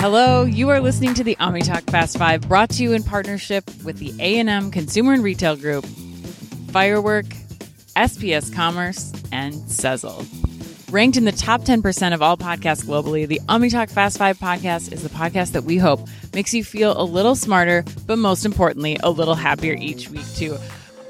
Hello, you are listening to the OmniTalk Fast Five, brought to you in partnership with the A&M Consumer and Retail Group, Firework, SPS Commerce, and Sezzle. Ranked in the top 10% of all podcasts globally, the OmniTalk Fast Five podcast is the podcast that we hope makes you feel a little smarter, but most importantly, a little happier each week, too.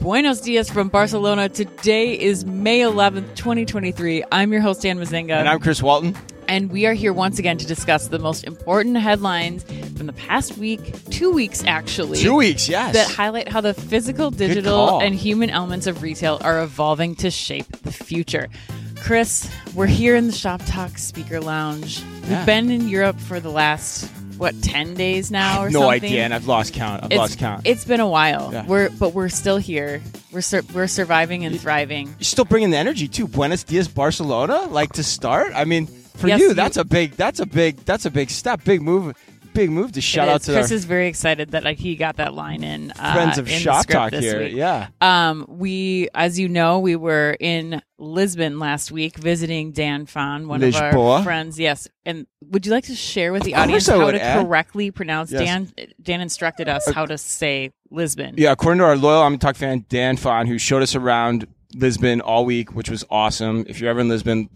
Buenos dias from Barcelona. Today is May 11th, 2023. I'm your host, Dan Mezzenga. And I'm Chris Walton. And we are here once again to discuss the most important headlines from the past week, two weeks actually. Two weeks, yes. That highlight how the physical, digital, and human elements of retail are evolving to shape the future. Chris, we're here in the Shop Talk Speaker Lounge. We've been in Europe for the last, what, 10 days now or no something? idea, and I've lost count. I've It's, lost count. it's been a while. Yeah. We're but we're still here. We're sur- we're surviving and thriving. You're still bringing the energy too. Buenos dias, Barcelona. Like to start. I mean, for Yes, you, you- that's a big. That's a big. That's a big step. Big move. Big move to shout out to Chris is very excited that like he got that line in. Uh, friends of in Shop Talk here. week. Yeah. Um, we, as you know, we were in Lisbon last week visiting Dan Fan, one of our friends. Yes, and would you like to share with the audience how to Ed. correctly pronounce Yes. Uh, Dan? Dan instructed us how to say Lisbon. Yeah. According to our loyal I'm Talk fan Dan Fawn, who showed us around Lisbon all week, which was awesome. If you're ever in Lisbon,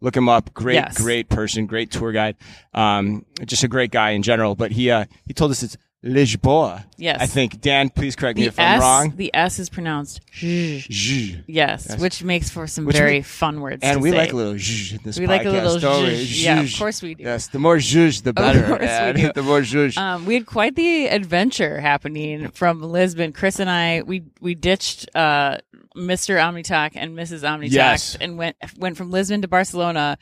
look, him up. Great, Yes. great person, great tour guide. Um, just a great guy in general. But he uh, he told us it's Lisboa. Yes. I think Dan. Please correct me The if I'm S, wrong. the S is pronounced zh. Zh. Yes, Yes. which makes for some Which very we- fun words. And we say. like a little zhuzh in this We podcast, like a little don't. Yeah, of course we do. Yes, the more zhuzh, the better. Of course we do. the more zhuzh. Um, we had quite the adventure happening from Lisbon. Chris and I, we we ditched uh, Mr. Omnitalk and Mrs. Omnitalk Yes. and went went from Lisbon to Barcelona,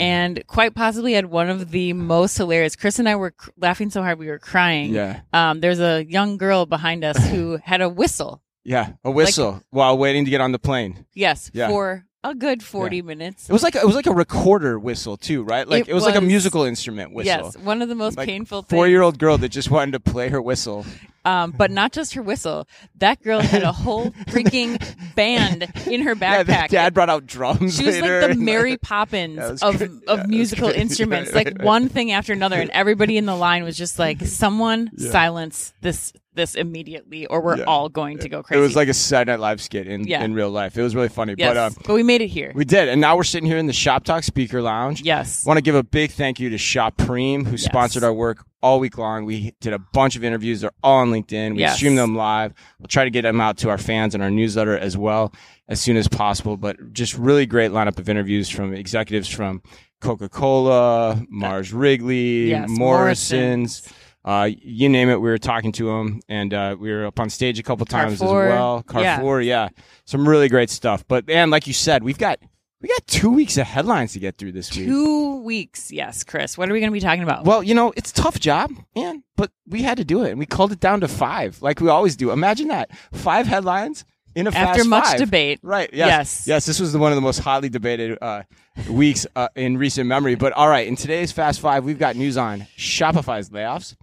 and quite possibly had one of the most hilarious. Chris and I were cr- laughing so hard we were crying. yeah, Um, there's a young girl behind us who had a whistle. yeah, a whistle while waiting to get on the plane. Yes, Yeah. for a good forty minutes. It was like it was like a recorder whistle too, right? Like It it, was, like a musical instrument whistle. Yes, one of the most Like painful things. Four year old girl that just wanted to play her whistle. Um, but not just her whistle. That girl had a whole freaking band in her backpack. the dad brought out drums. She was like the Mary Poppins Yeah, of of Yeah, musical instruments, like one thing after another, and everybody in the line was just like, "Someone silence this this immediately, or we're Yeah. all going to go crazy. It was like a Saturday Night Live skit in, Yeah. in real life. It was really funny. yes, But um, but we made it here. we did, and now we're sitting here in the Shop Talk Speaker Lounge. yes, Want to give a big thank you to Shop Preem, who Yes. sponsored our work all week long. We did a bunch of interviews. They're all on LinkedIn. We Yes. stream them live. We'll try to get them out to our fans and our newsletter as well as soon as possible. But just really great lineup of interviews from executives from Coca Cola, Mars Wrigley, Yes, Morrison's. Uh, you name it, we were talking to them, and uh, we were up on stage a couple times Carrefour, as well. yeah. Carrefour, yeah. some really great stuff. But and like you said, we've got we got two weeks of headlines to get through this week. two weeks. Yes, Chris. What are we going to be talking about? Well, you know, it's a tough job, man, but we had to do it, and we culled it down to five, like we always do. Imagine that five headlines in a After fast much five. debate, Right. Yes. Yes. Yes. This was the, one of the most hotly debated uh, weeks uh, in recent memory. But all right, in today's Fast Five, we've got news on Shopify's layoffs,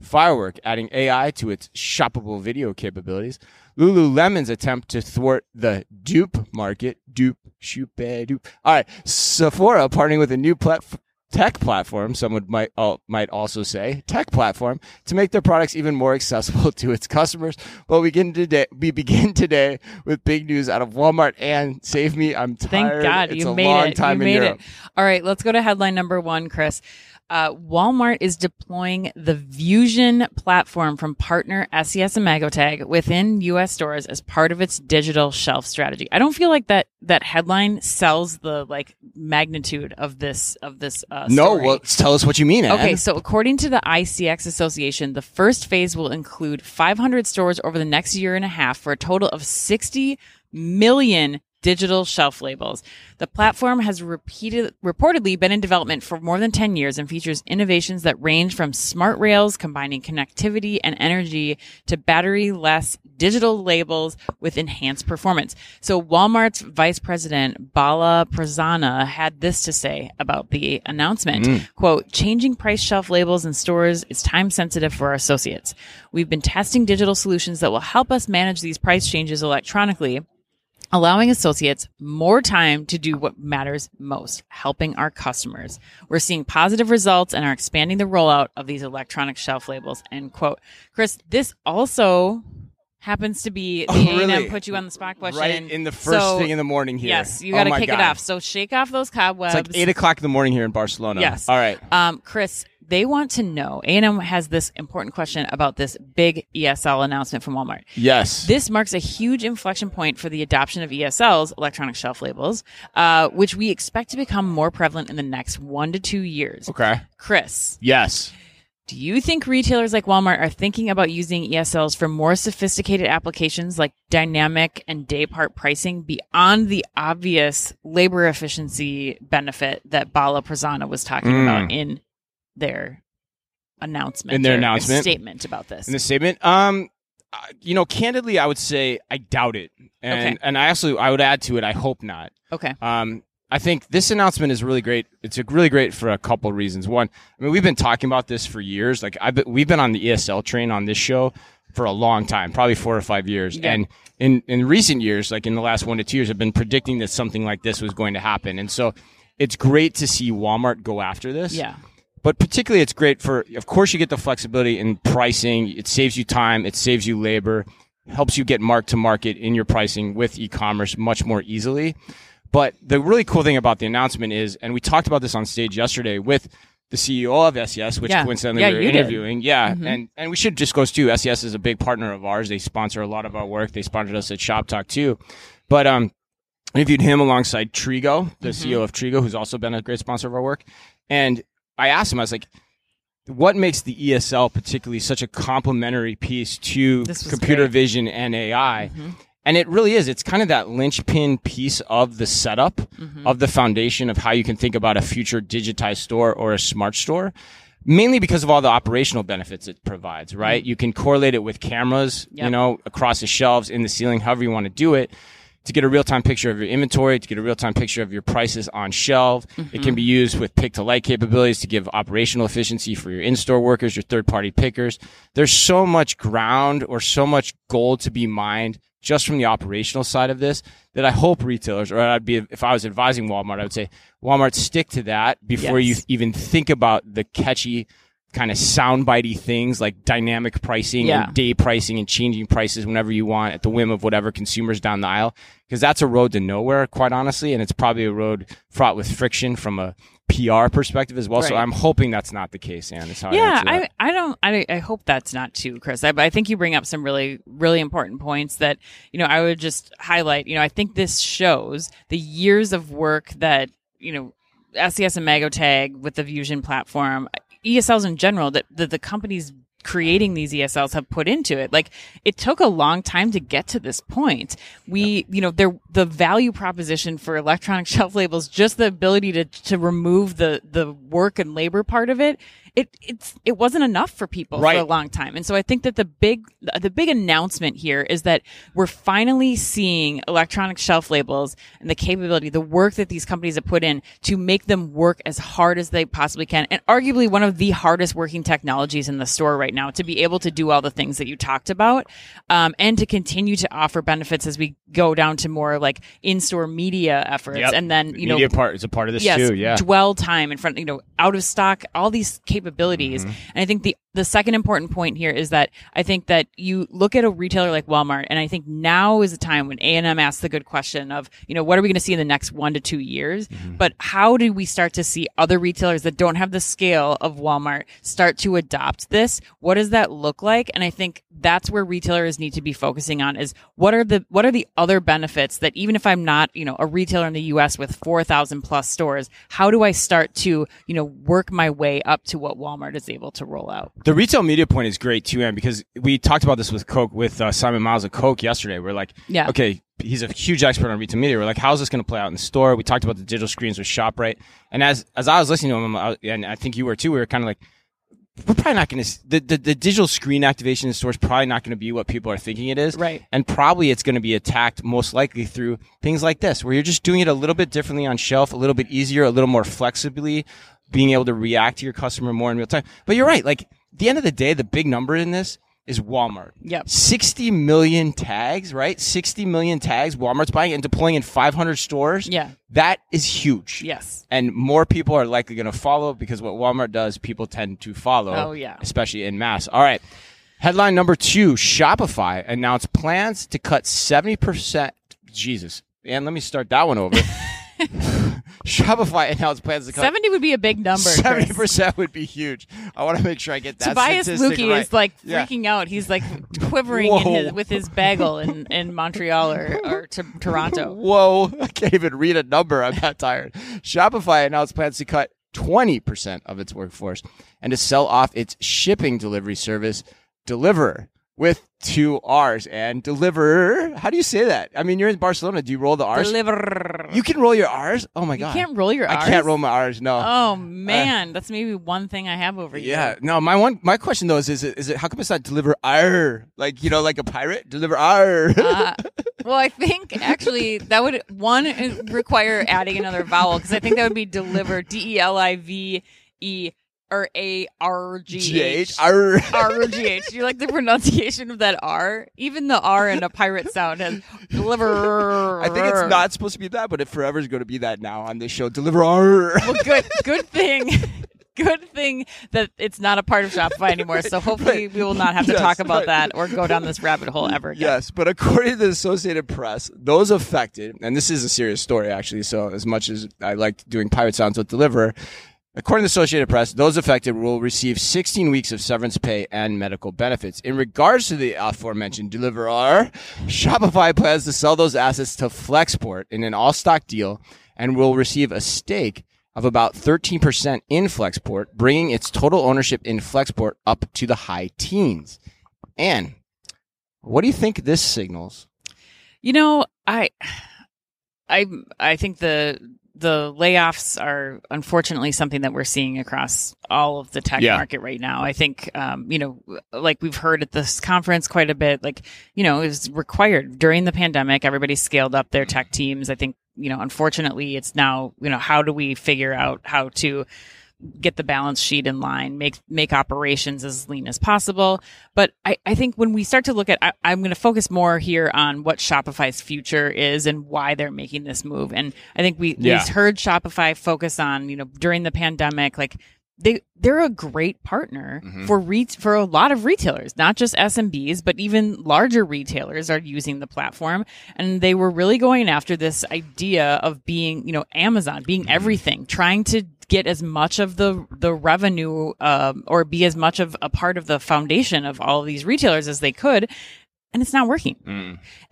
Firework adding AI to its shoppable video capabilities, Lululemon's attempt to thwart the dupe market, dupe, shoop, dupe. All right, Sephora partnering with a new tech platform, someone might al- might also say tech platform, to make their products even more accessible to its customers. Well, we begin today. We begin today with big news out of Walmart and Save Me. I'm tired. Thank. God it's you a made long it. time you made Europe. it. All right, let's go to headline number one, Chris. Uh, Walmart is deploying the Fusion platform from partner SES-imagotag within U.S. stores as part of its digital shelf strategy. I don't feel like that that headline sells the like magnitude of this of this. Uh, No, story. well, tell us what you mean. Okay, so according to the ICX Association, the first phase will include 500 stores over the next year and a half for a total of 60 million digital shelf labels. The platform has repeated, reportedly been in development for more than 10 years and features innovations that range from smart rails combining connectivity and energy to battery less digital labels with enhanced performance. So Walmart's vice president Bala Prasanna had this to say about the announcement. Mm. Quote, changing price shelf labels in stores is time sensitive for our associates. We've been testing digital solutions that will help us manage these price changes electronically allowing associates more time to do what matters most, helping our customers. We're seeing positive results and are expanding the rollout of these electronic shelf labels. End quote. Chris, this also happens to be the Oh, A&M put you on the spot question. Right in the first So, thing in the morning here. Yes, you Oh got to my kick it off. So shake off those cobwebs. It's like eight o'clock in the morning here in Barcelona. Yes. All right. Um, Chris, they want to know. A&M has this important question about this big ESL announcement from Walmart. Yes. This marks a huge inflection point for the adoption of ESLs, electronic shelf labels, uh, which we expect to become more prevalent in the next one to two years. okay. Chris, Yes. do you think retailers like Walmart are thinking about using ESLs for more sophisticated applications like dynamic and day part pricing beyond the obvious labor efficiency benefit that Bala Prasanna was talking Mm. about in their announcement? In their announcement? statement about this. In the statement, um, you know, candidly, I would say I doubt it, and Okay. and I also I would add to it, I hope not. okay. Um, I think this announcement is really great. It's a really great for a couple reasons. One, I mean, we've been talking about this for years. Like I've been, we've been on the ESL train on this show for a long time, probably four or five years. Yeah. And in, in recent years, like in the last one to two years, I've been predicting that something like this was going to happen. And so it's great to see Walmart go after this Yeah. But particularly it's great for of course you get the flexibility in pricing it saves you time it saves you labor helps you get mark to market in your pricing with e-commerce much more easily but the really cool thing about the announcement is and we talked about this on stage yesterday with the CEO of SES, which Yeah. coincidentally Yeah, we were you did. interviewing. Yeah. Mhm. And and we should just go too. SES is a big partner of ours. They sponsor a lot of our work. They sponsored us at Shop Talk too. But um interviewed him alongside Trigo, the Mhm. CEO of Trigo, who's also been a great sponsor of our work. And I asked him, I was like, what makes the ESL particularly such a complementary piece to computer great. vision and AI? Mhm. And it really is. It's kind of that linchpin piece of the setup Mhm. of the foundation of how you can think about a future digitized store or a smart store. Mainly because of all the operational benefits it provides, right? You can correlate it with cameras, you know, across the shelves, in the ceiling, however you want to do it to get a real time picture of your inventory, to get a real time picture of your prices on shelf. It can mm-hmm. be used with pick to light capabilities to give operational efficiency for your in store workers, your third party pickers. There's so much ground or so much gold to be mined just from the operational side of this that I hope retailers, or I'd be, if I was advising Walmart, I would say, Walmart, stick to that before Yes. you even think about the catchy kind of soundbitey things like dynamic pricing Yeah. and day pricing and changing prices whenever you want at the whim of whatever consumers down the aisle because that's a road to nowhere quite honestly and it's probably a road fraught with friction from a PR perspective as well so I'm hoping that's not the case Ann is how yeah, I. I, I don't, I, I hope that's not too, Chris. I, I think you bring up some really, really important points that, you know, I would just highlight. You know, I think this shows the years of work that, you know, SES-imagotag with the Fusion platform, ESLs in general, that, that the companies creating these ESLs have put into it. Like it took a long time to get to this point. We, you know, there the value proposition for electronic shelf labels, just the ability to to remove the the work and labor part of it, it it's it wasn't enough for people Right. for a long time. And so I think that the big the big announcement here is that we're finally seeing electronic shelf labels and the capability, the work that these companies have put in to make them work as hard as they possibly can. And arguably one of the hardest working technologies in the store right now to be able to do all the things that you talked about um, and to continue to offer benefits as we go down to more like in-store media efforts Yep. and then you know media part is a part of this yes, too yeah dwell time in front, you know, out of stock, all these capabilities. Mm-hmm. And I think the the second important point here is that I think that you look at a retailer like Walmart, and I think now is the time when A and M asks the good question of, you know, what are we going to see in the next one to two years? Mm-hmm. But how do we start to see other retailers that don't have the scale of Walmart start to adopt this? What does that look like? And I think that's where retailers need to be focusing on is what are the what are the other benefits that even if I'm not, you know, a retailer in the US with 4,000 plus stores, how do I start to, you know, work my way up to what Walmart is able to roll out? The retail media point is great too, Ann, because we talked about this with Coke, with uh, Simon Miles of Coke yesterday. We're like, Yeah. okay, he's a huge expert on retail media. We're like, how's this going to play out in the store? We talked about the digital screens with ShopRite, and as as I was listening to him, I, and I think you were too, we were kind of like, we're probably not going to the, the the digital screen activation in the store is probably not going to be what people are thinking it is, Right. And probably it's going to be attacked most likely through things like this, where you're just doing it a little bit differently on shelf, a little bit easier, a little more flexibly, being able to react to your customer more in real time. But you're right, like the end of the day, the big number in this is Walmart. Yep. 60 million tags, right? 60 million tags Walmart's buying and deploying in 500 stores. Yeah. That is huge. Yes. And more people are likely going to follow because what Walmart does, people tend to follow. Oh, yeah. Especially in mass. All right. Headline number two Shopify announced plans to cut 70%. Jesus. And let me start that one over. Shopify announced plans to cut 70 would be a big number. Seventy percent would be huge. I want to make sure I get that. Tobias Lütke right. is like Yeah. freaking out. He's like quivering in his, with his bagel in, in Montreal or, or to Toronto. Whoa! I can't even read a number. I'm that tired. Shopify announced plans to cut twenty percent of its workforce and to sell off its shipping delivery service, Deliverr, with two R's and Deliverr. How do you say that? I mean, you're in Barcelona. Do you roll the R's? Deliverr. You can roll your R's. Oh my god. You can't roll your R's. I can't roll my R's. No. Oh man, that's maybe one thing I have over you. Yeah, no. My one, my question though is, is it, is it? How come it's not deliver R? Like you know, like a pirate, deliver R. Uh, well, I think actually that would one uh, require adding another vowel because I think that would be deliver D E L I V E or A R G H. R. R G H. Do you like the pronunciation of that R? Even the R in a pirate sound has deliver. I think it's not supposed to be that, but it forever is going to be that now on this show. Deliver R. Well, good, good thing. Good thing that it's not a part of Shopify anymore. So hopefully we will not have to Yes, talk about right. that or go down this rabbit hole ever again. Yes, but according to the Associated Press, those affected, and this is a serious story actually. So as much as I liked doing pirate sounds with Deliverr, according to the Associated Press, those affected will receive 16 weeks of severance pay and medical benefits. In regards to the aforementioned Deliver R, Shopify plans to sell those assets to Flexport in an all-stock deal and will receive a stake of about 13% in Flexport, bringing its total ownership in Flexport up to the high teens. And what do you think this signals? You know, I, I, I think the the layoffs are unfortunately something that we're seeing across all of the tech Yeah. market right now. I think, um, you know, like we've heard at this conference quite a bit, like, you know, it was required during the pandemic. Everybody scaled up their tech teams. I think, you know, unfortunately, it's now, you know, how do we figure out how to get the balance sheet in line, make make operations as lean as possible. But I, I think when we start to look at, I, I'm going to focus more here on what Shopify's future is and why they're making this move. And I think we Yeah. we've heard Shopify focus on, you know, during the pandemic, like they they're a great partner Mhm. for re- for a lot of retailers, not just SMBs, but even larger retailers are using the platform, and they were really going after this idea of being, you know, Amazon, being everything, trying to get as much of the the revenue um, or be as much of a part of the foundation of all of these retailers as they could. And it's not working.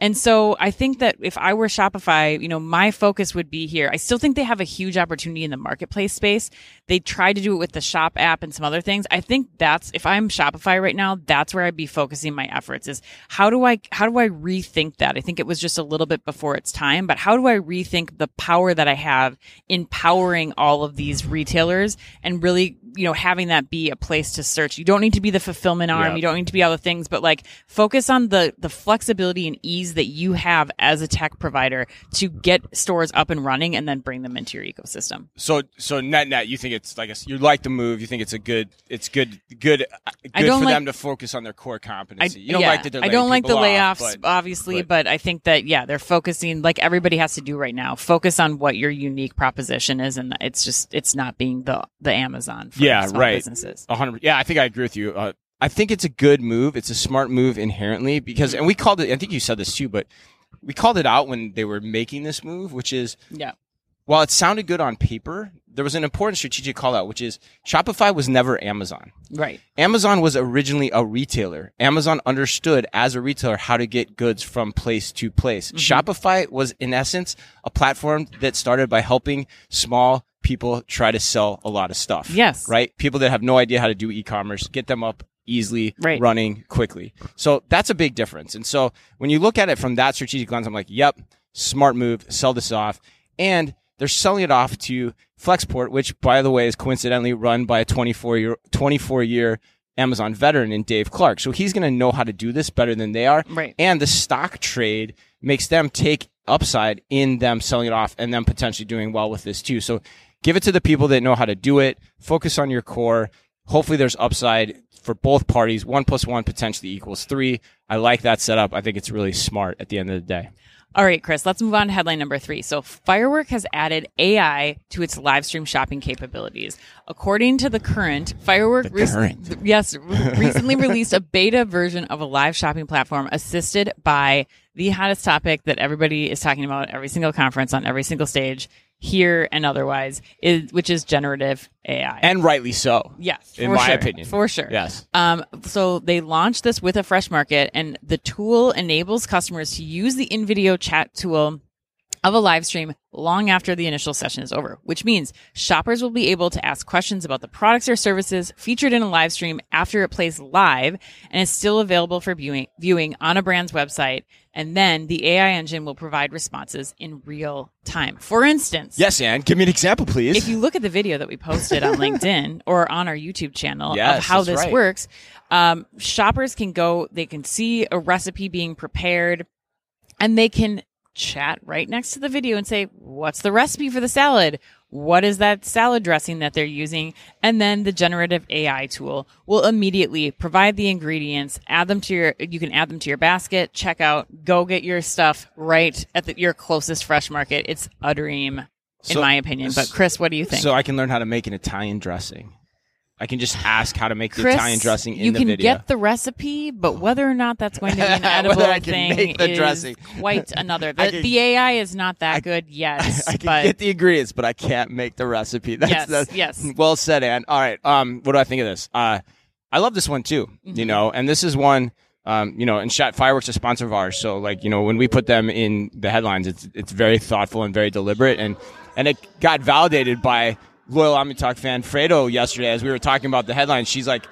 And so I think that if I were Shopify, you know, my focus would be here. I still think they have a huge opportunity in the marketplace space. They tried to do it with the shop app and some other things. I think that's if I'm Shopify right now, that's where I'd be focusing my efforts is how do I how do I rethink that? I think it was just a little bit before its time, but how do I rethink the power that I have in powering all of these retailers and really, you know, having that be a place to search. You don't need to be the fulfillment arm, Yeah. you don't need to be all the things, but like focus on the the flexibility and ease that you have as a tech provider to get stores up and running and then bring them into your ecosystem. So, so net net, you think it's like a, you like the move. You think it's a good, it's good, good, uh, good for like- them to focus on their core I, competency. you don't yeah, like that they're I don't like the people off, layoffs, but- obviously, but- but, I think that yeah, they're focusing like everybody has to do right now. Focus on what your unique proposition is, and it's just it's not being the the Amazon for Yeah, small right. businesses. A hundred. Yeah, I think I agree with you. Uh, I think it's a good move. It's a smart move inherently because, and we called it. I think you said this too, but we called it out when they were making this move, which is Yeah, while it sounded good on paper, there was an important strategic call out, which is Shopify was never Amazon. right. Amazon was originally a retailer. Amazon understood as a retailer how to get goods from place to place. Mm-hmm. Shopify was in essence a platform that started by helping small people try to sell a lot of stuff. Yes. Right? People that have no idea how to do e-commerce, get them up easily, Right. running quickly. So that's a big difference. And so when you look at it from that strategic lens, I'm like, yep, smart move, sell this off. And they're selling it off to Flexport, which by the way is coincidentally run by a 24 year, 24 year Amazon veteran in Dave Clark. So he's going to know how to do this better than they are. Right. And the stock trade makes them take upside in them selling it off and them potentially doing well with this too. So give it to the people that know how to do it. Focus on your core. Hopefully, there's upside for both parties. One plus one potentially equals three. I like that setup. I think it's really smart at the end of the day. All right, Chris, let's move on to headline number three. So, Firework has added AI to its live stream shopping capabilities. According to the current, Firework The Current. th- yes, recently released a beta version of a live shopping platform assisted by the hottest topic that everybody is talking about at every single conference on every single stage here and otherwise, is, which is generative AI. And rightly so. yes, in my sure, opinion. for sure. Yes. Um, so they launched this with a fresh market, and the tool enables customers to use the in-video chat tool of a live stream long after the initial session is over, which means shoppers will be able to ask questions about the products or services featured in a live stream after it plays live and is still available for viewing, viewing on a brand's website. And then the AI engine will provide responses in real time. For instance, Yes, Anne, Give me an example, please. if you look at the video that we posted on LinkedIn or on our YouTube channel Yes, of how this right. works, um, shoppers can go, they can see a recipe being prepared and they can chat right next to the video and say, what's the recipe for the salad? What is that salad dressing that they're using? And then the generative AI tool will immediately provide the ingredients, add them to your, you can add them to your basket, check out, go get your stuff right at the, your closest fresh market. It's a dream, in So- my opinion. But Chris, what do you think? so I can learn how to make an Italian dressing. I can just ask how to make the Chris, Italian dressing in you the can video. get the recipe, but whether or not that's going to be an edible I can thing make the is dressing. quite another. I The, can- the AI is not that good yet, I can but get the ingredients, but I can't make the recipe. That's, Yes, that's yes. Well said, Ann. All right. Um, what do I think of this? Uh, I love this one too. You Mm-hmm. know, and this is one. Um, you know, and Shot Fireworks is a sponsor of ours, so like you know, when we put them in the headlines, it's it's very thoughtful and very deliberate, and and it got validated by loyal Omnitalk fan Fredo yesterday as we were talking about the headlines. She's like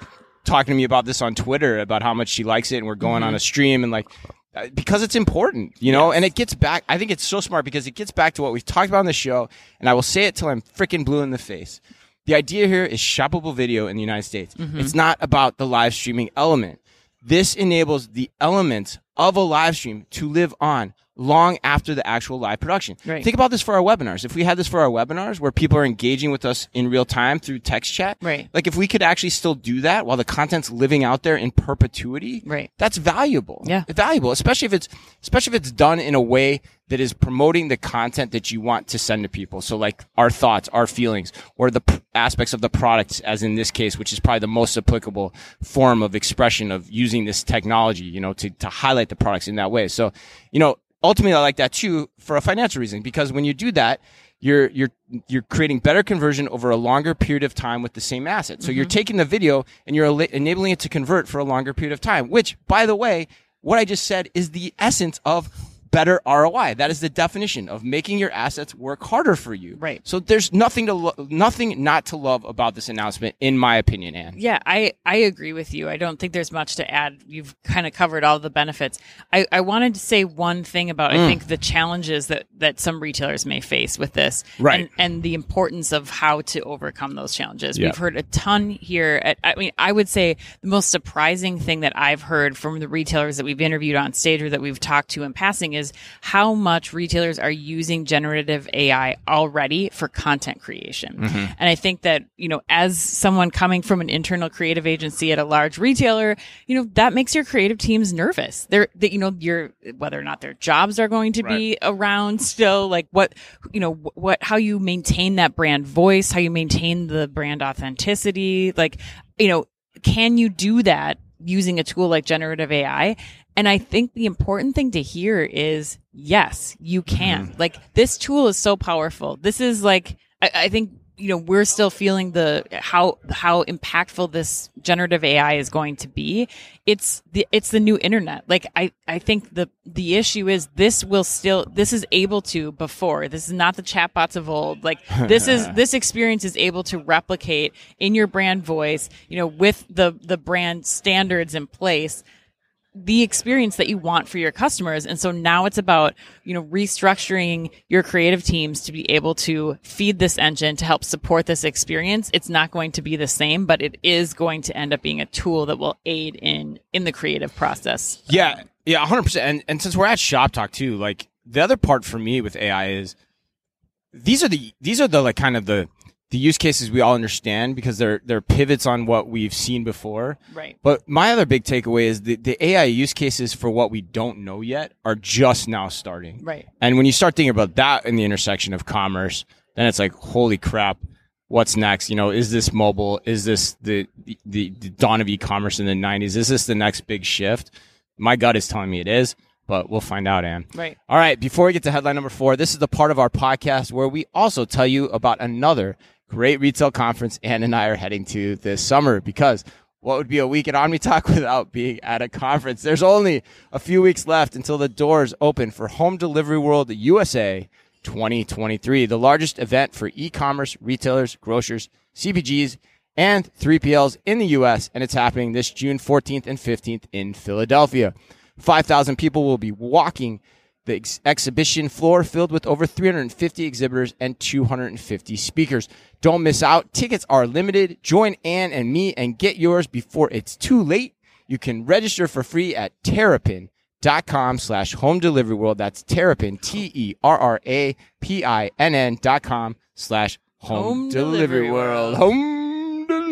talking to me about this on Twitter about how much she likes it, and we're going Mm-hmm. on a stream and like uh, because it's important, you know, and it gets back. I think it's so smart because it gets back to what we've talked about on the show, and I will say it till I'm freaking blue in the face. The idea here is shoppable video in the United States. Mm-hmm. It's not about the live streaming element. This enables the element of a live stream to live on long after the actual live production. Right. Think about this for our webinars. If we had this for our webinars where people are engaging with us in real time through text chat, Right. like if we could actually still do that while the content's living out there in perpetuity, Right. that's valuable. Yeah. Valuable, especially if it's especially if it's done in a way that is promoting the content that you want to send to people. So like our thoughts, our feelings, or the p- aspects of the products as in this case, which is probably the most applicable form of expression of using this technology, you know, to, to highlight the products in that way. So, you know, ultimately I like that too for a financial reason because when you do that, you're you're you're creating better conversion over a longer period of time with the same asset. So you're mm-hmm. taking the video and you're enabling it to convert for a longer period of time, which by the way, what I just said is the essence of better ROI. That is the definition of making your assets work harder for you. Right. So there's nothing to lo- nothing not to love about this announcement in my opinion, Anne. Yeah, I, I agree with you. I don't think there's much to add. You've kind of covered all the benefits. I, I wanted to say one thing about Mm. I think the challenges that, that some retailers may face with this, Right. And, and the importance of how to overcome those challenges. Yeah. We've heard a ton here. At, I mean, I would say the most surprising thing that I've heard from the retailers that we've interviewed on stage or that we've talked to in passing is how much retailers are using generative AI already for content creation. Mm-hmm. And I think that, you know, as someone coming from an internal creative agency at a large retailer, you know, that makes your creative teams nervous. They're, that, you know, your, whether or not their jobs are going to be around still, like what, you know, what, how you maintain that brand voice, how you maintain the brand authenticity, like, you know, can you do that using a tool like generative AI? And I think the important thing to hear is yes, you can. Mm-hmm. Like this tool is so powerful. This is like, I, I think, you know, we're still feeling the, how, how impactful this generative AI is going to be. It's the, it's the new internet. Like I, I think the, the issue is this will still, this is able to before. This is not the chatbots of old. Like this is, this experience is able to replicate in your brand voice, you know, with the, the brand standards in place the experience that you want for your customers. And so now it's about, you know, restructuring your creative teams to be able to feed this engine to help support this experience. It's not going to be the same, but it is going to end up being a tool that will aid in, in the creative process. Yeah, yeah, hundred percent. And and since we're at Shop Talk too, like the other part for me with AI is these are the these are the like kind of the the use cases we all understand because they're they're pivots on what we've seen before. Right. But my other big takeaway is the, the AI use cases for what we don't know yet are just now starting. Right. And when you start thinking about that in the intersection of commerce, then it's like, holy crap, what's next? You know, is this mobile? Is this the, the, the dawn of e-commerce in the 90s? Is this the next big shift? My gut is telling me it is, but we'll find out, Ann. Right. All right. Before we get to headline number four, this is the part of our podcast where we also tell you about another great retail conference Ann and I are heading to this summer because what would be a week at OmniTalk without being at a conference? There's only a few weeks left until the doors open for Home Delivery World USA 2023, the largest event for e-commerce retailers, grocers, CPGs, and 3PLs in the U.S. And it's happening this June 14th and 15th in Philadelphia. 5,000 people will be walking the ex- exhibition floor filled with over 350 exhibitors and 250 speakers. Don't miss out. Tickets are limited. Join Ann and me and get yours before it's too late. You can register for free at terrapinn.com slash home delivery world. That's terrapinn, T-E-R-R-A-P-I-N-N dot com slash home delivery. World. Home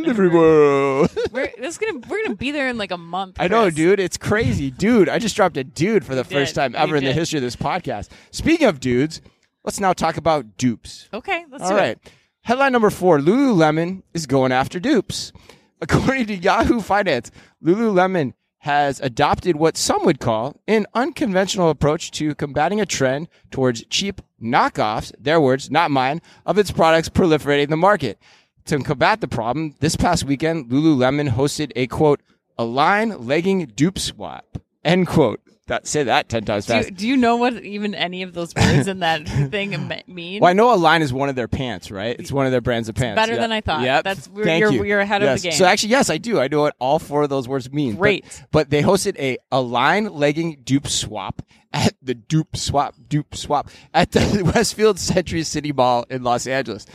delivery world. We're this is gonna we're gonna be there in like a month. I know, Chris. dude. It's crazy. Dude, I just dropped a dude for the You first did. time You ever in the did. history of this podcast. Speaking of dudes, let's now talk about dupes. Okay, let's All do right. it. Headline number four Lululemon is going after dupes. According to Yahoo Finance, Lululemon has adopted what some would call an unconventional approach to combating a trend towards cheap knockoffs, their words, not mine, of its products proliferating the market. To combat the problem, this past weekend, Lululemon hosted a quote, Align legging dupe swap, end quote. That, say that 10 times Do fast. you, do you know what even any of those words in that thing mean? Well, I know Align is one of their pants, right? It's one of their brands of pants. better Yep. than I thought. Yep. That's- we're- Thank you're- you. you're ahead of the game. So actually, yes, I do. I know what all four of those words mean. But- Great. But, they hosted a Align legging dupe swap at the dupe swap dupe swap at the Westfield Century City Mall in Los Angeles.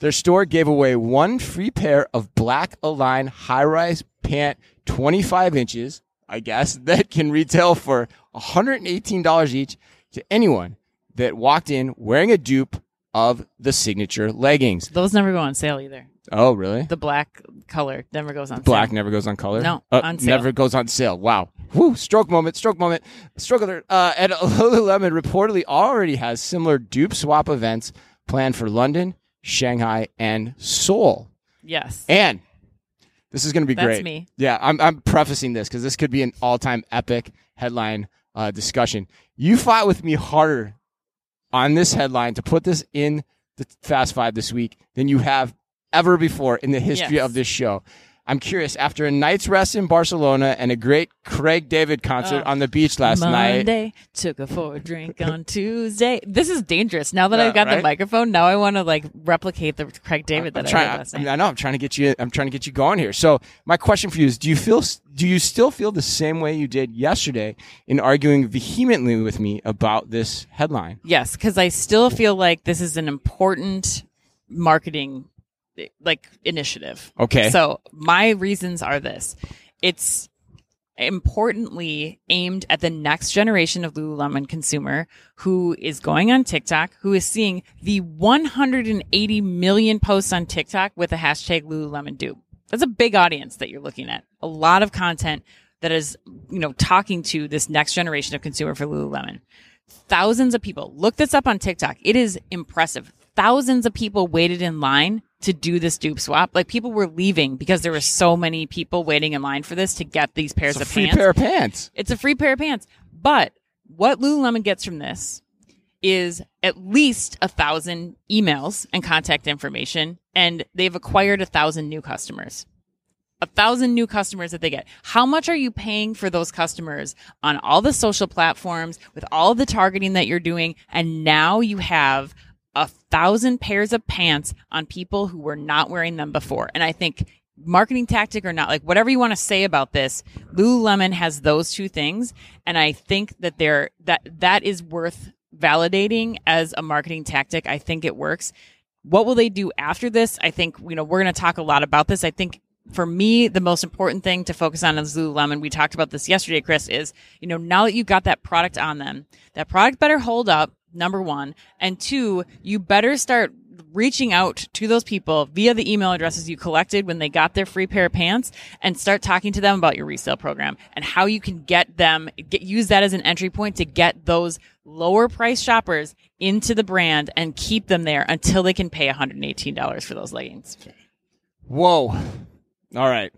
Their store gave away one free pair of black Align high-rise pant, 25 inches, I guess, that can retail for $118 each to anyone that walked in wearing a dupe of the signature leggings. Those never go on sale either. Oh, really? The black color never goes on Black sale. never goes on color. No, Uh, on sale. Never goes on sale. Wow. Woo! Stroke moment. Stroke moment. Stroke alert. Uh, and Lululemon reportedly already has similar dupe swap events planned for London, Shanghai, and Seoul. Yes. And this is going to be That's great. me. Yeah, I'm, I'm prefacing this because this could be an all-time epic headline uh, discussion. You fought with me harder on this headline to put this in the Fast Five this week than you have ever before in the history Yes. of this show. I'm curious. After a night's rest in Barcelona and a great Craig David concert Oh. on the beach last night, Monday took a for a drink on Tuesday. This is dangerous. Now that Yeah, I've got the microphone, now I want to like replicate the Craig David I'm that I trying, heard last I, night. I know I'm trying to get you. I'm trying to get you going here. So my question for you is: Do you feel? Do you still feel the same way you did yesterday in arguing vehemently with me about this headline? Yes, because I still feel like this is an important marketing like initiative. Okay. So my reasons are this. It's importantly aimed at the next generation of Lululemon consumer who is going on TikTok, who is seeing the 180 million posts on TikTok with the hashtag Lululemon dupe. That's a big audience that you're looking at. A lot of content that is, you know, talking to this next generation of consumer for Lululemon. Thousands of people. Look this up on TikTok. It is impressive. Thousands of people waited in line to do this dupe swap. Like people were leaving because there were so many people waiting in line for this to get these pairs It's a of free pants. pair of pants. It's a free pair of pants. But what Lululemon gets from this is at least a thousand emails and contact information, and they've acquired a thousand new customers. A thousand new customers that they get. How much are you paying for those customers on all the social platforms with all the targeting that you're doing? And now you have a thousand pairs of pants on people who were not wearing them before. And I think marketing tactic or not, like whatever you want to say about this, Lululemon has those two things. And I think that they're, that, that is worth validating as a marketing tactic. I think it works. What will they do after this? I think, you know, we're going to talk a lot about this. I think for me, the most important thing to focus on is Lululemon. We talked about this yesterday, Chris, is, you know, now that you've got that product on them, that product better hold up, number one. And two, you better start reaching out to those people via the email addresses you collected when they got their free pair of pants and start talking to them about your resale program and how you can get them get use that as an entry point to get those lower price shoppers into the brand and keep them there until they can pay $118 for those leggings. Whoa. All right.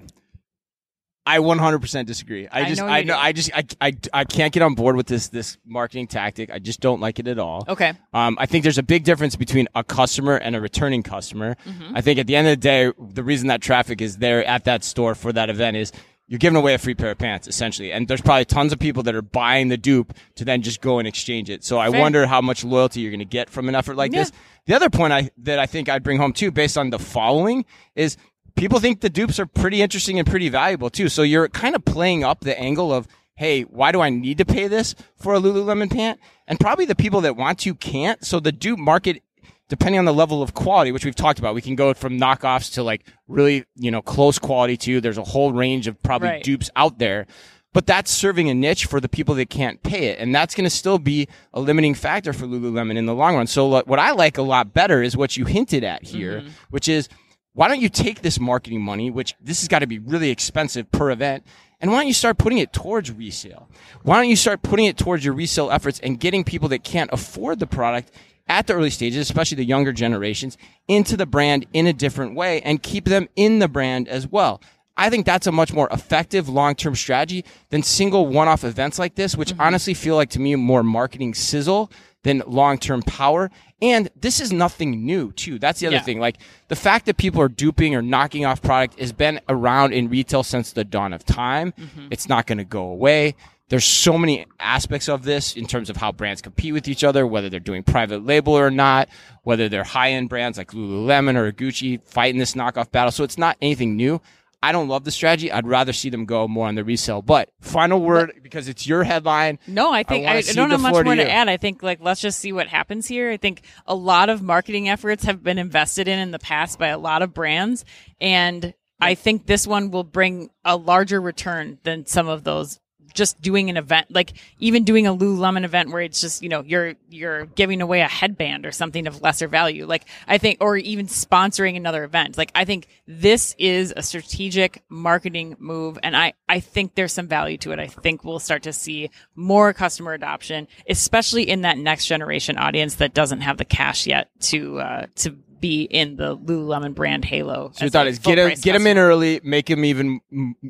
I 100% disagree. I I just, know I know, do. I just, I, I, I can't get on board with this, this marketing tactic. I just don't like it at all. Okay. Um, I think there's a big difference between a customer and a returning customer. Mm-hmm. I think at the end of the day, the reason that traffic is there at that store for that event is you're giving away a free pair of pants, essentially. And there's probably tons of people that are buying the dupe to then just go and exchange it. So I Fair. wonder how much loyalty you're going to get from an effort like Yeah. this. The other point I, that I think I'd bring home too, based on the following, is people think the dupes are pretty interesting and pretty valuable too. So you're kind of playing up the angle of, hey, why do I need to pay this for a Lululemon pant? And probably the people that want to can't. So the dupe market, depending on the level of quality, which we've talked about, we can go from knockoffs to like really, you know, close quality too. There's a whole range of probably Right. dupes out there. But that's serving a niche for the people that can't pay it. And that's going to still be a limiting factor for Lululemon in the long run. So what I like a lot better is what you hinted at here, mm-hmm. which is why don't you take this marketing money, which this has got to be really expensive per event, and why don't you start putting it towards resale? Why don't you start putting it towards your resale efforts and getting people that can't afford the product at the early stages, especially the younger generations, into the brand in a different way and keep them in the brand as well. I think that's a much more effective long-term strategy than single one-off events like this, which mm-hmm. honestly feel like to me more marketing sizzle than long-term power. And this is nothing new too. That's the other Yeah. thing. Like the fact that people are duping or knocking off product has been around in retail since the dawn of time. Mm-hmm. It's not going to go away. There's so many aspects of this in terms of how brands compete with each other, whether they're doing private label or not, whether they're high end brands like Lululemon or Gucci fighting this knockoff battle. So it's not anything new. I don't love the strategy. I'd rather see them go more on the resale. But final word, because it's your headline. No, I think I, I, don't have much more to to add. I think like let's just see what happens here. I think a lot of marketing efforts have been invested in in the past by a lot of brands, and I think this one will bring a larger return than some of those. Just doing an event, like even doing a Lululemon event where it's just you know you're you're giving away a headband or something of lesser value. Like I think, or even sponsoring another event. Like I think this is a strategic marketing move, and I I think there's some value to it. I think we'll start to see more customer adoption, especially in that next generation audience that doesn't have the cash yet to uh, to be in the Lululemon brand halo. So your thought is get them, get them in early, make them even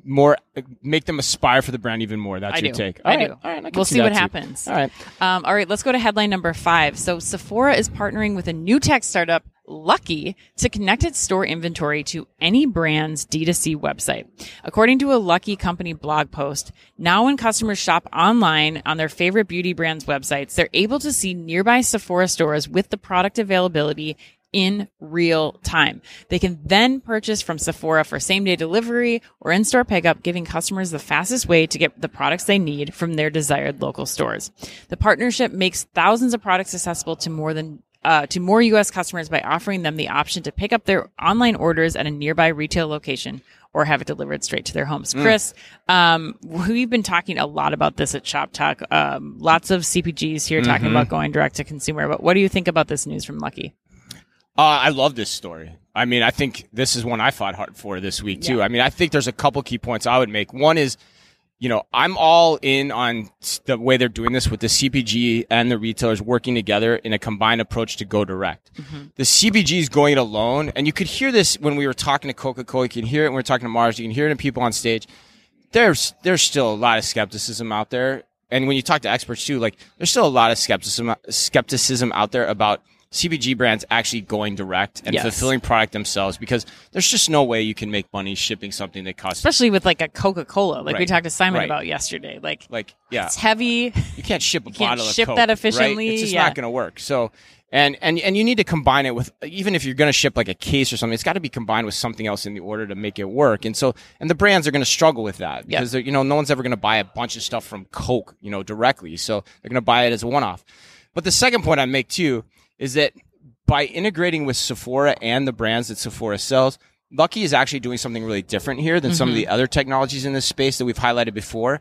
more, make them aspire for the brand even more. That's I your do. take. I All right, do. All right, I can we'll see that what too. happens. All right. Um, all right, let's go to headline number five. So Sephora is partnering with a new tech startup, Lucky, to connect its store inventory to any brand's D2C website. According to a Lucky company blog post, now when customers shop online on their favorite beauty brands' websites, they're able to see nearby Sephora stores with the product availability in real time. They can then purchase from Sephora for same day delivery or in store pickup, giving customers the fastest way to get the products they need from their desired local stores. The partnership makes thousands of products accessible to more than uh, to more U.S. customers by offering them the option to pick up their online orders at a nearby retail location or have it delivered straight to their homes. Chris, um, we've been talking a lot about this at Shop Talk. Um, lots of CPGs here talking about going direct to consumer. But what do you think about this news from Lucky? Uh, I love this story. I mean, I think this is one I fought hard for this week too. Yeah. I mean, I think there's a couple key points I would make. One is, you know, I'm all in on the way they're doing this with the CPG and the retailers working together in a combined approach to go direct. The CPG is going it alone, and you could hear this when we were talking to Coca-Cola. You can hear it when we are talking to Mars. You can hear it in people on stage. There's there's still a lot of skepticism out there, and when you talk to experts too, like there's still a lot of skepticism skepticism out there about CPG brands actually going direct and Yes. fulfilling product themselves because there's just no way you can make money shipping something that costs especially with like a Coca Cola, like we talked to Simon Right. about yesterday. Like like yeah it's heavy. you can't ship a bottle. can't ship Coke, that right? efficiently, It's just yeah. not going to work. So, and and and you need to combine it with even if you're going to ship like a case or something, it's got to be combined with something else in the order to make it work. And so, and the brands are going to struggle with that because you know no one's ever going to buy a bunch of stuff from Coke you know directly. So they're going to buy it as a one off. But the second point I make too is that by integrating with Sephora and the brands that Sephora sells. Lucky is actually doing something really different here than some of Mm-hmm. the other technologies in this space that we've highlighted before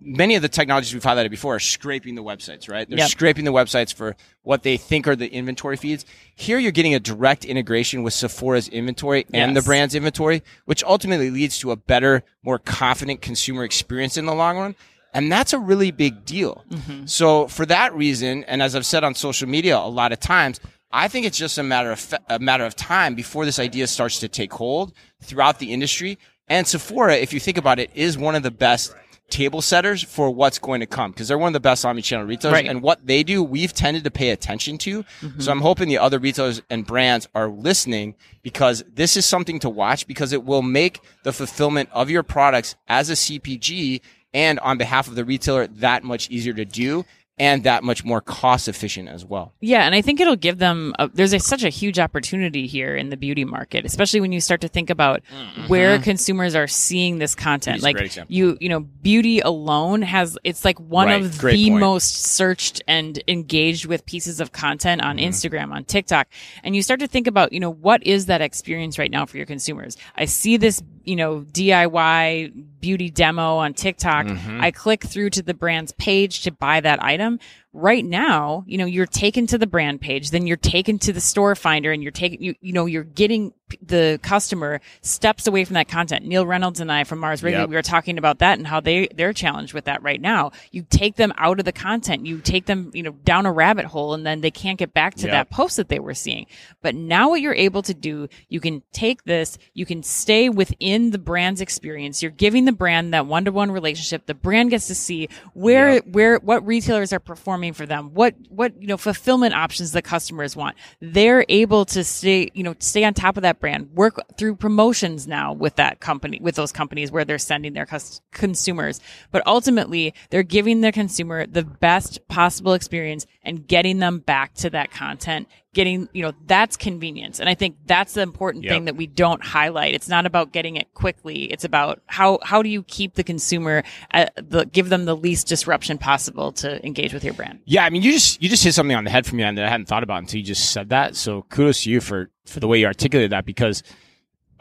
many of the technologies we've highlighted before are scraping the websites, right? They're Yep. scraping the websites for what they think are the inventory feeds. Here you're getting a direct integration with Sephora's inventory and the brand's inventory, which ultimately leads to a better, more confident consumer experience in the long run. And that's a really big deal. Mm-hmm. So for that reason, and as I've said on social media a lot of times, I think it's just a matter of fa- a matter of time before this idea starts to take hold throughout the industry. And Sephora, if you think about it, is one of the best table setters for what's going to come because they're one of the best omnichannel retailers Right. and what they do we've tended to pay attention to mm-hmm. so i'm hoping the other retailers and brands are listening because this is something to watch because it will make the fulfillment of your products as a cpg and on behalf of the retailer that much easier to do and that much more cost efficient as well Yeah, and I think it'll give them. A, there's a, such a huge opportunity here in the beauty market, especially when you start to think about where consumers are seeing this content. Beauty's like you, you know, beauty alone has it's like one Right, of great the point. most searched and engaged with pieces of content on Mm-hmm. Instagram, on TikTok, and you start to think about, you know, what is that experience right now for your consumers? I see this, you know, DIY beauty demo on TikTok. Mm-hmm. I click through to the brand's page to buy that item. Right now, you know, you're taken to the brand page, then you're taken to the store finder and you're taking, you, you know, you're getting the customer steps away from that content. Neil Reynolds and I from Mars Wrigley, Yep. we were talking about that and how they, they're challenged with that right now. You take them out of the content, you take them, you know, down a rabbit hole and then they can't get back to Yep. that post that they were seeing. But now what you're able to do, you can take this, you can stay within the brand's experience. You're giving the brand that one to one relationship. The brand gets to see where, where, what retailers are performing for them, what, what, you know, fulfillment options the customers want. They're able to stay, you know, stay on top of that brand, work through promotions now with that company, with those companies where they're sending their cus- consumers. But ultimately, they're giving the consumer the best possible experience and getting them back to that content getting you know that's convenience and i think that's the important Yep. thing that we don't highlight it's not about getting it quickly it's about how how do you keep the consumer uh, the give them the least disruption possible to engage with your brand Yeah, I mean, you just you just hit something on the head for me and that I hadn't thought about until you just said that. So kudos to you for for the way you articulated that because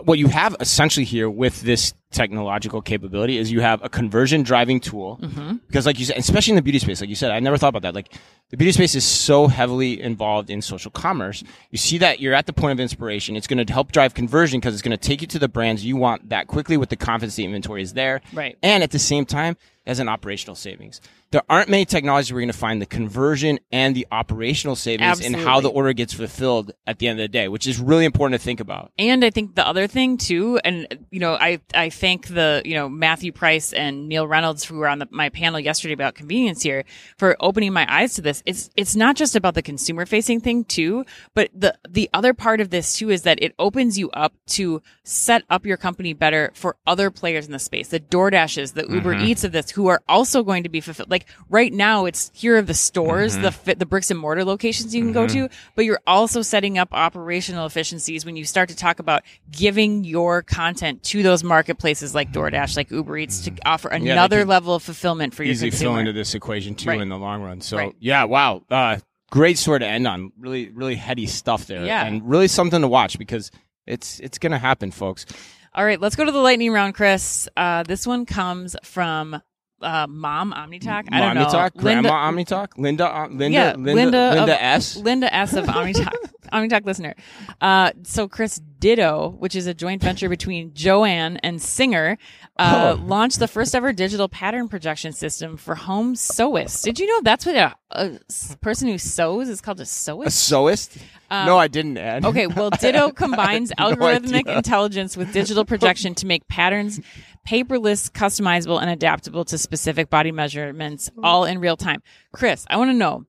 what you have essentially here with this technological capability is you have a conversion driving tool. Mm-hmm. Because like you said especially in the beauty space like you said i never thought about that. Like the beauty space is so heavily involved in social commerce. You see that you're at the point of inspiration. It's going to help drive conversion because it's going to take you to the brands you want that quickly with the confidence the inventory is there. Right. and at the same time as an operational savings. There aren't many technologies where you're going to find the conversion and the operational savings in how the order gets fulfilled at the end of the day which is really important to think about. And I think the other thing too, and you know, I I thank the you know Matthew Price and Neil Reynolds who were on the, my panel yesterday about convenience here for opening my eyes to this. It's it's not just about the consumer facing thing too, but the the other part of this too is that it opens you up to set up your company better for other players in the space, the DoorDashes, the Uber mm-hmm. Eats of this, who are also going to be fulfilled. Like right now, it's here are the stores, the mm-hmm. fi- the bricks and mortar locations you can go mm-hmm. to, but you're also setting up operational efficiencies when you start to talk about giving your content to those marketplaces like DoorDash, like Uber Eats, to offer another could level of fulfillment for your easily consumer. fill into this equation too Right. in the long run. So Right. yeah, wow, uh, great story to end on. Really, really heady stuff there, Yeah. and really something to watch because it's it's gonna happen, folks. All right, let's go to the lightning round, Chris. Uh, this one comes from uh, Mom Omnitalk. I don't know. Omnitalk, Grandma Linda- Omnitalk, Linda, uh, Linda, yeah, Linda, Linda, Linda, of, S. Linda S of Omnitalk, Omnitalk listener. Uh, so Chris Ditto, which is a joint venture between Joann and Singer, uh, Oh. launched the first ever digital pattern projection system for home sewists. Did you know that's what a, a person who sews is called a sewist? A sewist? sewist? no, I didn't. Ed. Um, Okay, well, Ditto combines algorithmic idea. intelligence with digital projection to make patterns paperless, customizable, and adaptable to specific body measurements, all in real time. Chris, I want to know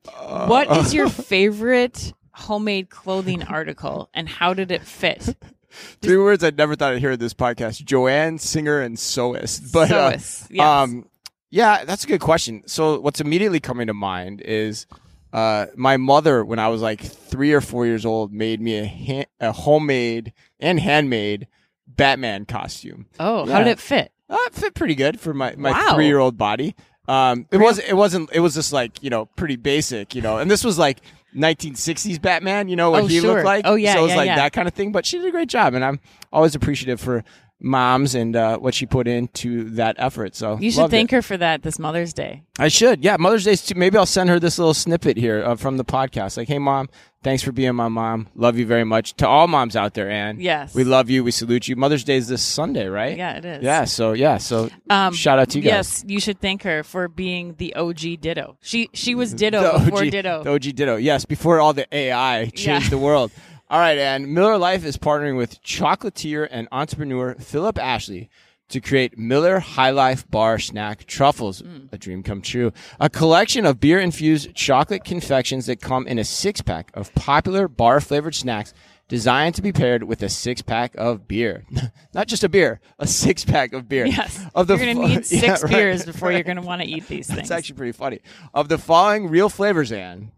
what is your favorite homemade clothing article, and how did it fit? Three words I'd never thought I'd hear in this podcast: Joann, singer, and sewist. But uh, yes. um, yeah, that's a good question. So what's immediately coming to mind is. Uh, my mother, when I was like three or four years old, made me a, ha- a homemade and handmade Batman costume. Oh, how did it fit? Uh, it fit pretty good for my, my Wow. three year old body. Um, it was it wasn't it was just like you know pretty basic you know, and this was like 1960s Batman, you know what Oh, he sure. looked like. Oh, yeah, so it was yeah, like yeah. that kind of thing. But she did a great job, and I'm always appreciative for moms and uh, what she put into that effort. So You should thank it. her for that this Mother's Day. I should. Yeah, Mother's Day. Too. Maybe I'll send her this little snippet here uh, from the podcast. Like, hey, mom, thanks for being my mom. Love you very much. To all moms out there, Anne. Yes. we love you. We salute you. Mother's Day is this Sunday, right? Yeah, it is. Yeah. So yeah. So Um, shout out to you guys. Yes, you should thank her for being the OG Ditto. She she was Ditto the before OG, Ditto. The OG Ditto. Yes, before all the AI changed Yeah. the world. All right, and Miller Life is partnering with chocolatier and entrepreneur Philip Ashley to create Miller High Life Bar Snack Truffles, Mm. a dream come true. A collection of beer infused chocolate confections that come in a six pack of popular bar flavored snacks designed to be paired with a six pack of beer. Not just a beer, a six pack of beer. yes, Of the you're gonna fu- need six Yeah, right, beers before right. you're gonna want to eat these things. That's actually pretty funny. Of the following real flavors, Anne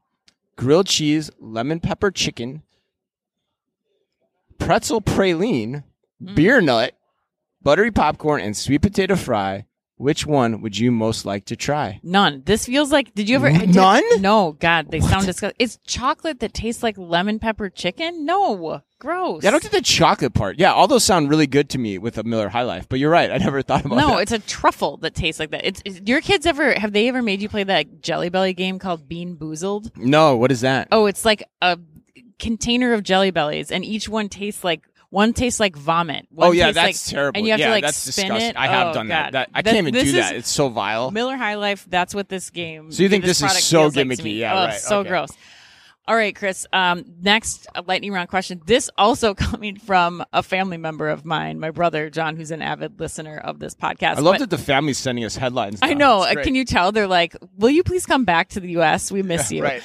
grilled cheese, lemon pepper chicken, pretzel praline, Mm. beer nut, buttery popcorn, and sweet potato fry. Which one would you most like to try? None. This feels like. Did you ever? Did- none? no. God, they sound disgusting. It's chocolate that tastes like lemon pepper chicken. No, gross. Yeah, I don't get the chocolate part. Yeah, all those sound really good to me with a Miller High Life, but you're right. I never thought about it. No, that. it's a truffle that tastes like that. It's, it's your kids ever have they ever made you play that Jelly Belly game called Bean Boozled? no, what is that? Oh, it's like a container of Jelly Bellies, and each one tastes like one tastes like vomit. One oh yeah, that's like- terrible. And you have yeah, to like that's spin disgusting. it. I have Oh, done that. That. I That- can't even this do that. It's so vile. Miller High Life. That's what this game. So you think this is so feels like gimmicky. Yeah, oh, right. So Okay. gross. All right, Chris. Um, next lightning round question. This also coming from a family member of mine, my brother John, who's an avid listener of this podcast. I love But- that the family's sending us headlines. I know. Uh. Can you tell? They're like, "Will you please come back to the U.S.? We miss you." Right.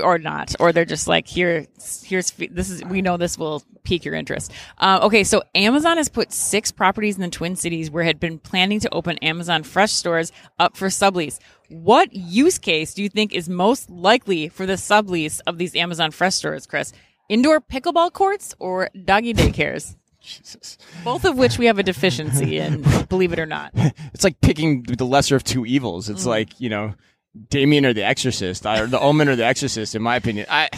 Or not, or they're just like, "Here, here's this is we know this will pique your interest." Uh, okay, so Amazon has put six properties in the Twin Cities where it had been planning to open Amazon Fresh stores up for sublease. What use case do you think is most likely for the sublease of these Amazon Fresh stores, Chris? Indoor pickleball courts or doggy daycares? Jesus. Both of which we have a deficiency in, believe it or not. It's like picking the lesser of two evils. Mm. It's like you know, Damien or the Exorcist, or the Omen or the Exorcist. In my opinion, I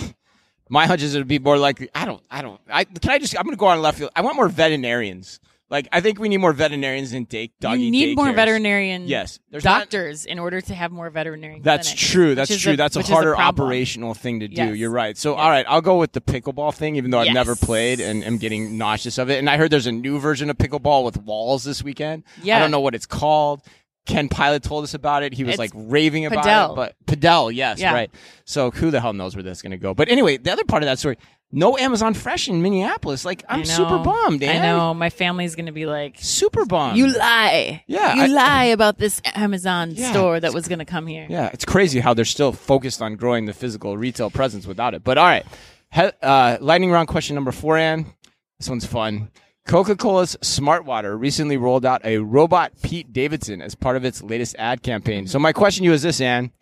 my hunch is it would be more likely. I don't. I don't. I can I just. I'm to go on left field. I want more veterinarians. Like I think we need more veterinarians in day, doggy you need more daycares. veterinarian Yes, there's doctors in order to have more veterinarian. That's clinics, true. That's true. That's a harder problem. operational thing to do. Yes. You're right. So, all right, I'll go with the pickleball thing, even though I've Yes. never played and am getting nauseous of it. And I heard there's a new version of pickleball with walls this weekend. Yeah. I don't know what it's called. Ken Pilot told us about it. He was It's like raving about Padel. it. But Padel, yes, Yeah. right. So who the hell knows where that's going to go? But anyway, the other part of that story, no Amazon Fresh in Minneapolis. Like I'm super bummed. I know. My family's going to be like, Super bummed. "You lie. Yeah, you I- lie about this Amazon Yeah. store that was going to come here." Yeah, it's crazy how they're still focused on growing the physical retail presence without it. But all right, he- uh, lightning round question number four, Ann. This one's fun. Coca Cola's Smart Water recently rolled out a robot Pete Davidson as part of its latest ad campaign. So my question to you is this, Ann.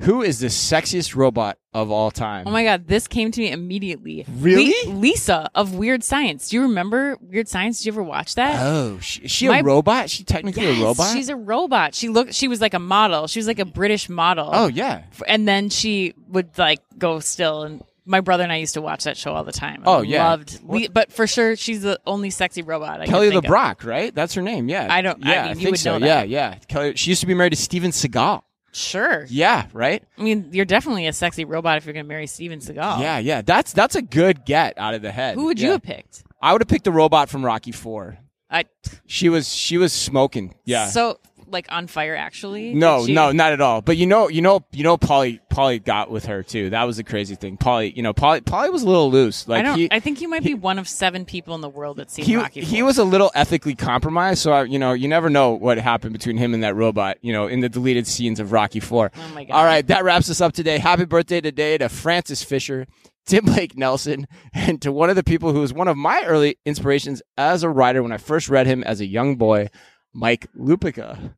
Who is the sexiest robot of all time? Oh my god, this came to me immediately. Really? Le- Lisa of Weird Science. Do you remember Weird Science? Did you ever watch that? Oh, she, is she My- a robot? She technically Yes, a robot? She's a robot. She looked. She was like a model. She was like a British model. oh yeah. and then she would like go still and my brother and I used to watch that show all the time. Oh, I yeah. loved. We, but for sure, she's the only sexy robot. I Kelly. LeBrock, right? That's her name. Yeah. I don't- I Yeah, mean, you think would so. know that. Yeah, yeah. Kelly. She used to be married to Steven Seagal. Sure. Yeah, right. I mean, you're definitely a sexy robot if you're going to marry Steven Seagal. Yeah, yeah. That's that's a good get out of the head. Who would you have picked? I would have picked the robot from Rocky Four. I. She was she was smoking. Yeah. So like on fire, actually. no, she- no, not at all. But you know, you know, you know, Paulie, Paulie got with her too. That was the crazy thing. Paulie, you know, Paulie, Paulie was a little loose. Like I don't. he, I think you might be one of seven people in the world that seen he, Rocky. he was a little ethically compromised. So I, you know, you never know what happened between him and that robot. You know, in the deleted scenes of Rocky Four. Oh my God. All right, that wraps us up today. Happy birthday today to Frances Fisher. Tim Blake Nelson, and to one of the people who was one of my early inspirations as a writer when I first read him as a young boy, Mike Lupica.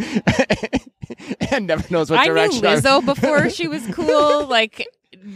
and never knows what I knew direction I'm- Lizzo before she was cool. Like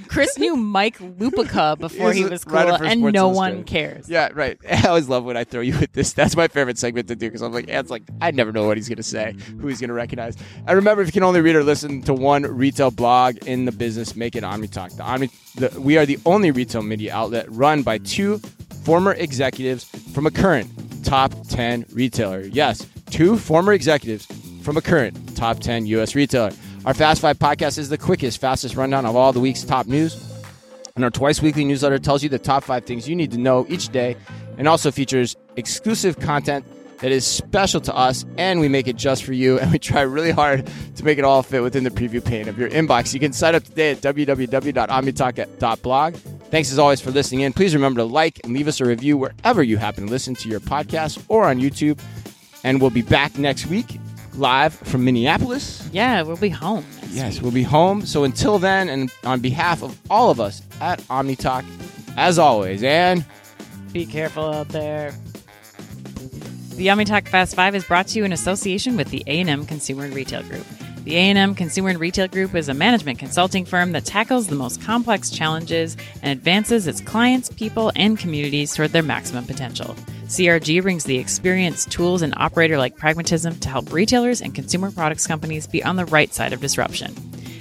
Chris knew Mike Lupica before he was cool, and no one cares. Yeah, right. I always love when I throw you with this. That's my favorite segment to do because I'm like, yeah, it's like I never know what he's gonna say, who he's gonna recognize. And remember, if you can only read or listen to one retail blog in the business, make it OmniTalk. The Omni, the, we are the only retail media outlet run by two former executives from a current top 10 retailer. Yes, two former executives from a current top 10 U.S. retailer. Our Fast Five podcast is the quickest, fastest rundown of all the week's top news. And our twice weekly newsletter tells you the top five things you need to know each day and also features exclusive content that is special to us and we make it just for you and we try really hard to make it all fit within the preview pane of your inbox. You can sign up today at www.omnitalk.blog. Thanks as always for listening in. Please remember to like and leave us a review wherever you happen to listen to your podcast or on YouTube. And we'll be back next week live from Minneapolis. Yeah, we'll be home. Yes, we'll be home. So until then, and on behalf of all of us at OmniTalk, as always, and be careful out there. The OmniTalk Fast Five is brought to you in association with the A&M Consumer and Retail Group. The A&M Consumer and Retail Group is a management consulting firm that tackles the most complex challenges and advances its clients, people, and communities toward their maximum potential. CRG brings the experience, tools, and operator like pragmatism to help retailers and consumer products companies be on the right side of disruption.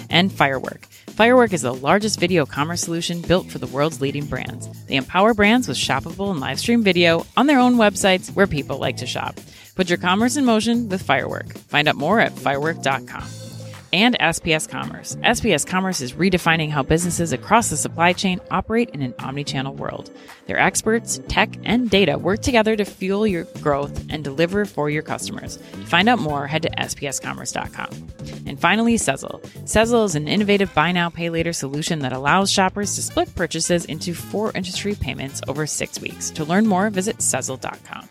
And Firework. Firework is the largest video commerce solution built for the world's leading brands. They empower brands with shoppable and live stream video on their own websites where people like to shop. Put your commerce in motion with Firework. Find out more at firework.com. And SPS Commerce. SPS Commerce is redefining how businesses across the supply chain operate in an omnichannel world. Their experts, tech, and data work together to fuel your growth and deliver for your customers. To find out more, head to spscommerce.com. And finally, Sezzle. Sezzle is an innovative buy now, pay later solution that allows shoppers to split purchases into four free payments over six weeks. To learn more, visit Sezzle.com.